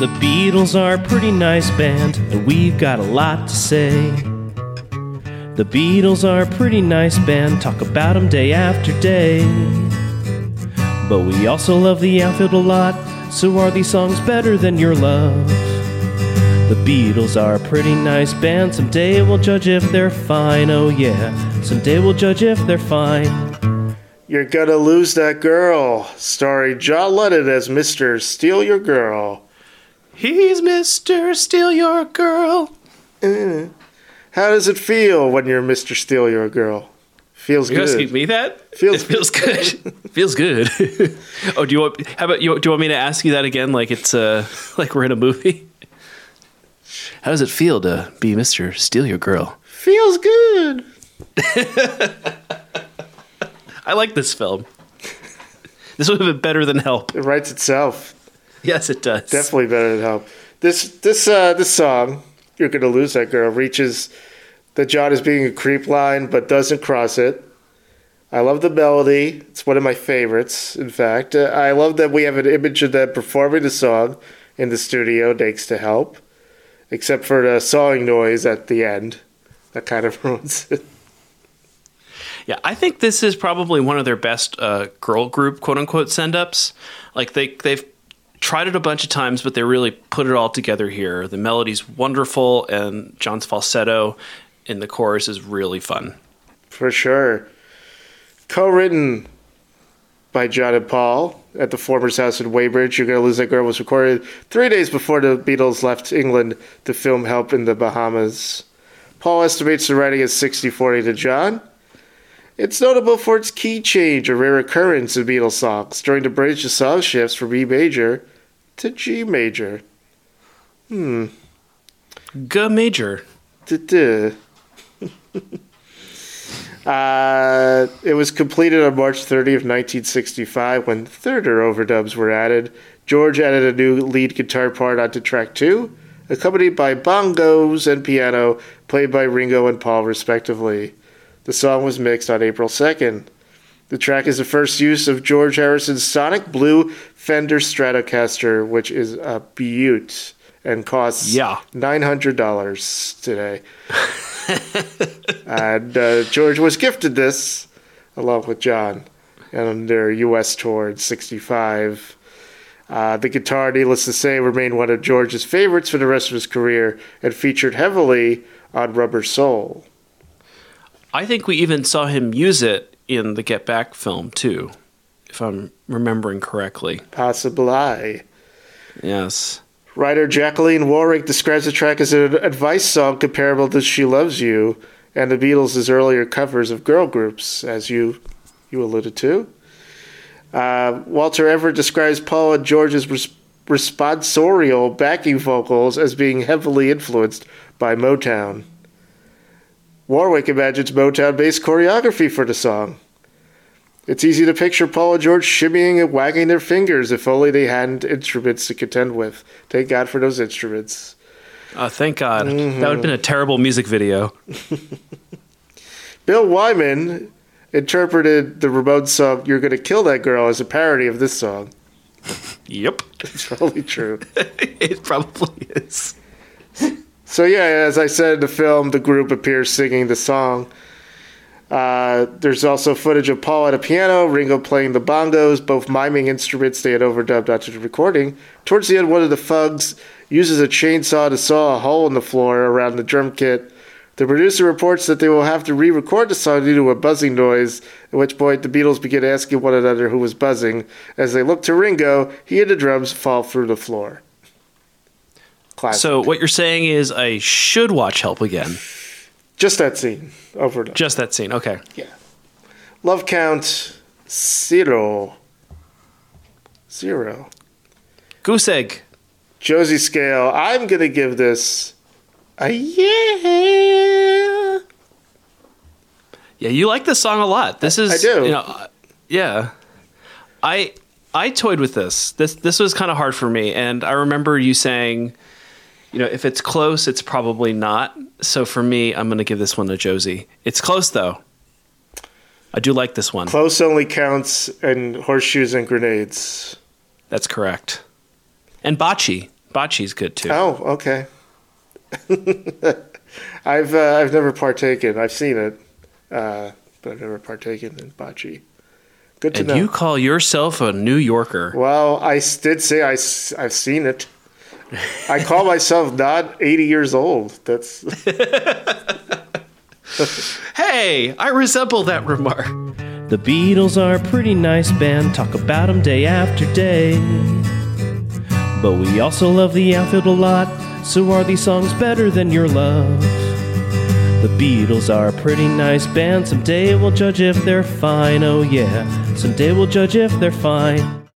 The Beatles are a pretty nice band, and we've got a lot to say. The Beatles are a pretty nice band, talk about 'em day after day. But we also love the outfield a lot, so are these songs better than your love? The Beatles are a pretty nice band, someday we'll judge if they're fine, oh yeah, someday we'll judge if they're fine. You're gonna lose that girl, starring John Lennon as Mr. Steal Your Girl. He's Mr. Steal Your Girl. How does it feel when you're Mr. Steal Your Girl? Feels good. You asking good. me that? Feels it feels good. feels good. oh, do you want? How about you? Do you want me to ask you that again? Like it's uh, like we're in a movie. How does it feel to be Mister Steal Your Girl? Feels good. I like this film. This would have been better than Help. It writes itself. Yes, it does. Definitely better than help. This this uh this song, You're Gonna Lose That Girl, reaches the John is being a creep line but doesn't cross it. I love the melody. It's one of my favorites, in fact. Uh, I love that we have an image of them performing the song in the studio thanks to help. Except for the sawing noise at the end. That kind of ruins it. Yeah, I think this is probably one of their best uh, girl group quote unquote send ups. Like they they've tried it a bunch of times, but they really put it all together here. The melody's wonderful, and John's falsetto in the chorus is really fun. For sure. Co written by John and Paul at the former's house in Weybridge. You're Gonna Lose That Girl was recorded three days before the Beatles left England to film Help in the Bahamas. Paul estimates the writing as 60 40 to John. It's notable for its key change, a rare occurrence in Beatles songs. During the bridge, the song shifts from E major to G major. Hmm. G major. Duh-duh. uh, it was completed on March 30th, 1965, when thirder overdubs were added. George added a new lead guitar part onto track two, accompanied by bongos and piano, played by Ringo and Paul, respectively. The song was mixed on April 2nd. The track is the first use of George Harrison's Sonic Blue Fender Stratocaster, which is a beaut and costs Yeah. nine hundred dollars today. and uh, George was gifted this along with John on their U.S. tour in '65. Uh, the guitar, needless to say, remained one of George's favorites for the rest of his career and featured heavily on Rubber Soul. I think we even saw him use it in the Get Back film too, if I'm remembering correctly. Possibly. Yes. Writer Jacqueline Warwick describes the track as an advice song comparable to "She Loves You" and the Beatles' earlier covers of girl groups, as you you alluded to. Uh, Walter Everett describes Paul and George's res- responsorial backing vocals as being heavily influenced by Motown. Warwick imagines Motown-based choreography for the song. It's easy to picture Paul and George shimmying and wagging their fingers if only they hadn't instruments to contend with. Thank God for those instruments. Oh, thank God. Mm-hmm. That would have been a terrible music video. Bill Wyman interpreted the Ramones song You're Gonna Kill That Girl as a parody of this song. Yep. It's probably true. it probably is. So, yeah, as I said in the film, the group appears singing the song. Uh, there's also footage of Paul at a piano, Ringo playing the bongos, both miming instruments they had overdubbed after the recording. Towards the end, one of the thugs uses a chainsaw to saw a hole in the floor around the drum kit. The producer reports that they will have to re record the song due to a buzzing noise, at which point the Beatles begin asking one another who was buzzing. As they look to Ringo, he and the drums fall through the floor. Classic. So what you're saying is I should watch Help again. Just that scene. Over and over. Just that scene. Okay. Yeah. Love count zero. Zero. Goose egg. Josie scale. I'm gonna give this a yeah. Yeah, you like this song a lot. This is I do. You know, yeah. I I toyed with this. This this was kind of hard for me, and I remember you saying, you know, if it's close, it's probably not. So for me, I'm going to give this one to Josie. It's close though. I do like this one. Close only counts and horseshoes and grenades. That's correct. And bocce. Bocce's good too. Oh, okay. I've uh, I've never partaken. I've seen it, uh, but I've never partaken in bocce. Good to and know. you call yourself a New Yorker. well, I did say I I, have seen it. I call myself not 80 years old. That's Hey, I resemble that remark. The Beatles are a pretty nice band, talk about them day after day. But we also love the outfield a lot, so are these songs better than your love? The Beatles are a pretty nice band, someday we'll judge if they're fine, oh yeah, someday we'll judge if they're fine.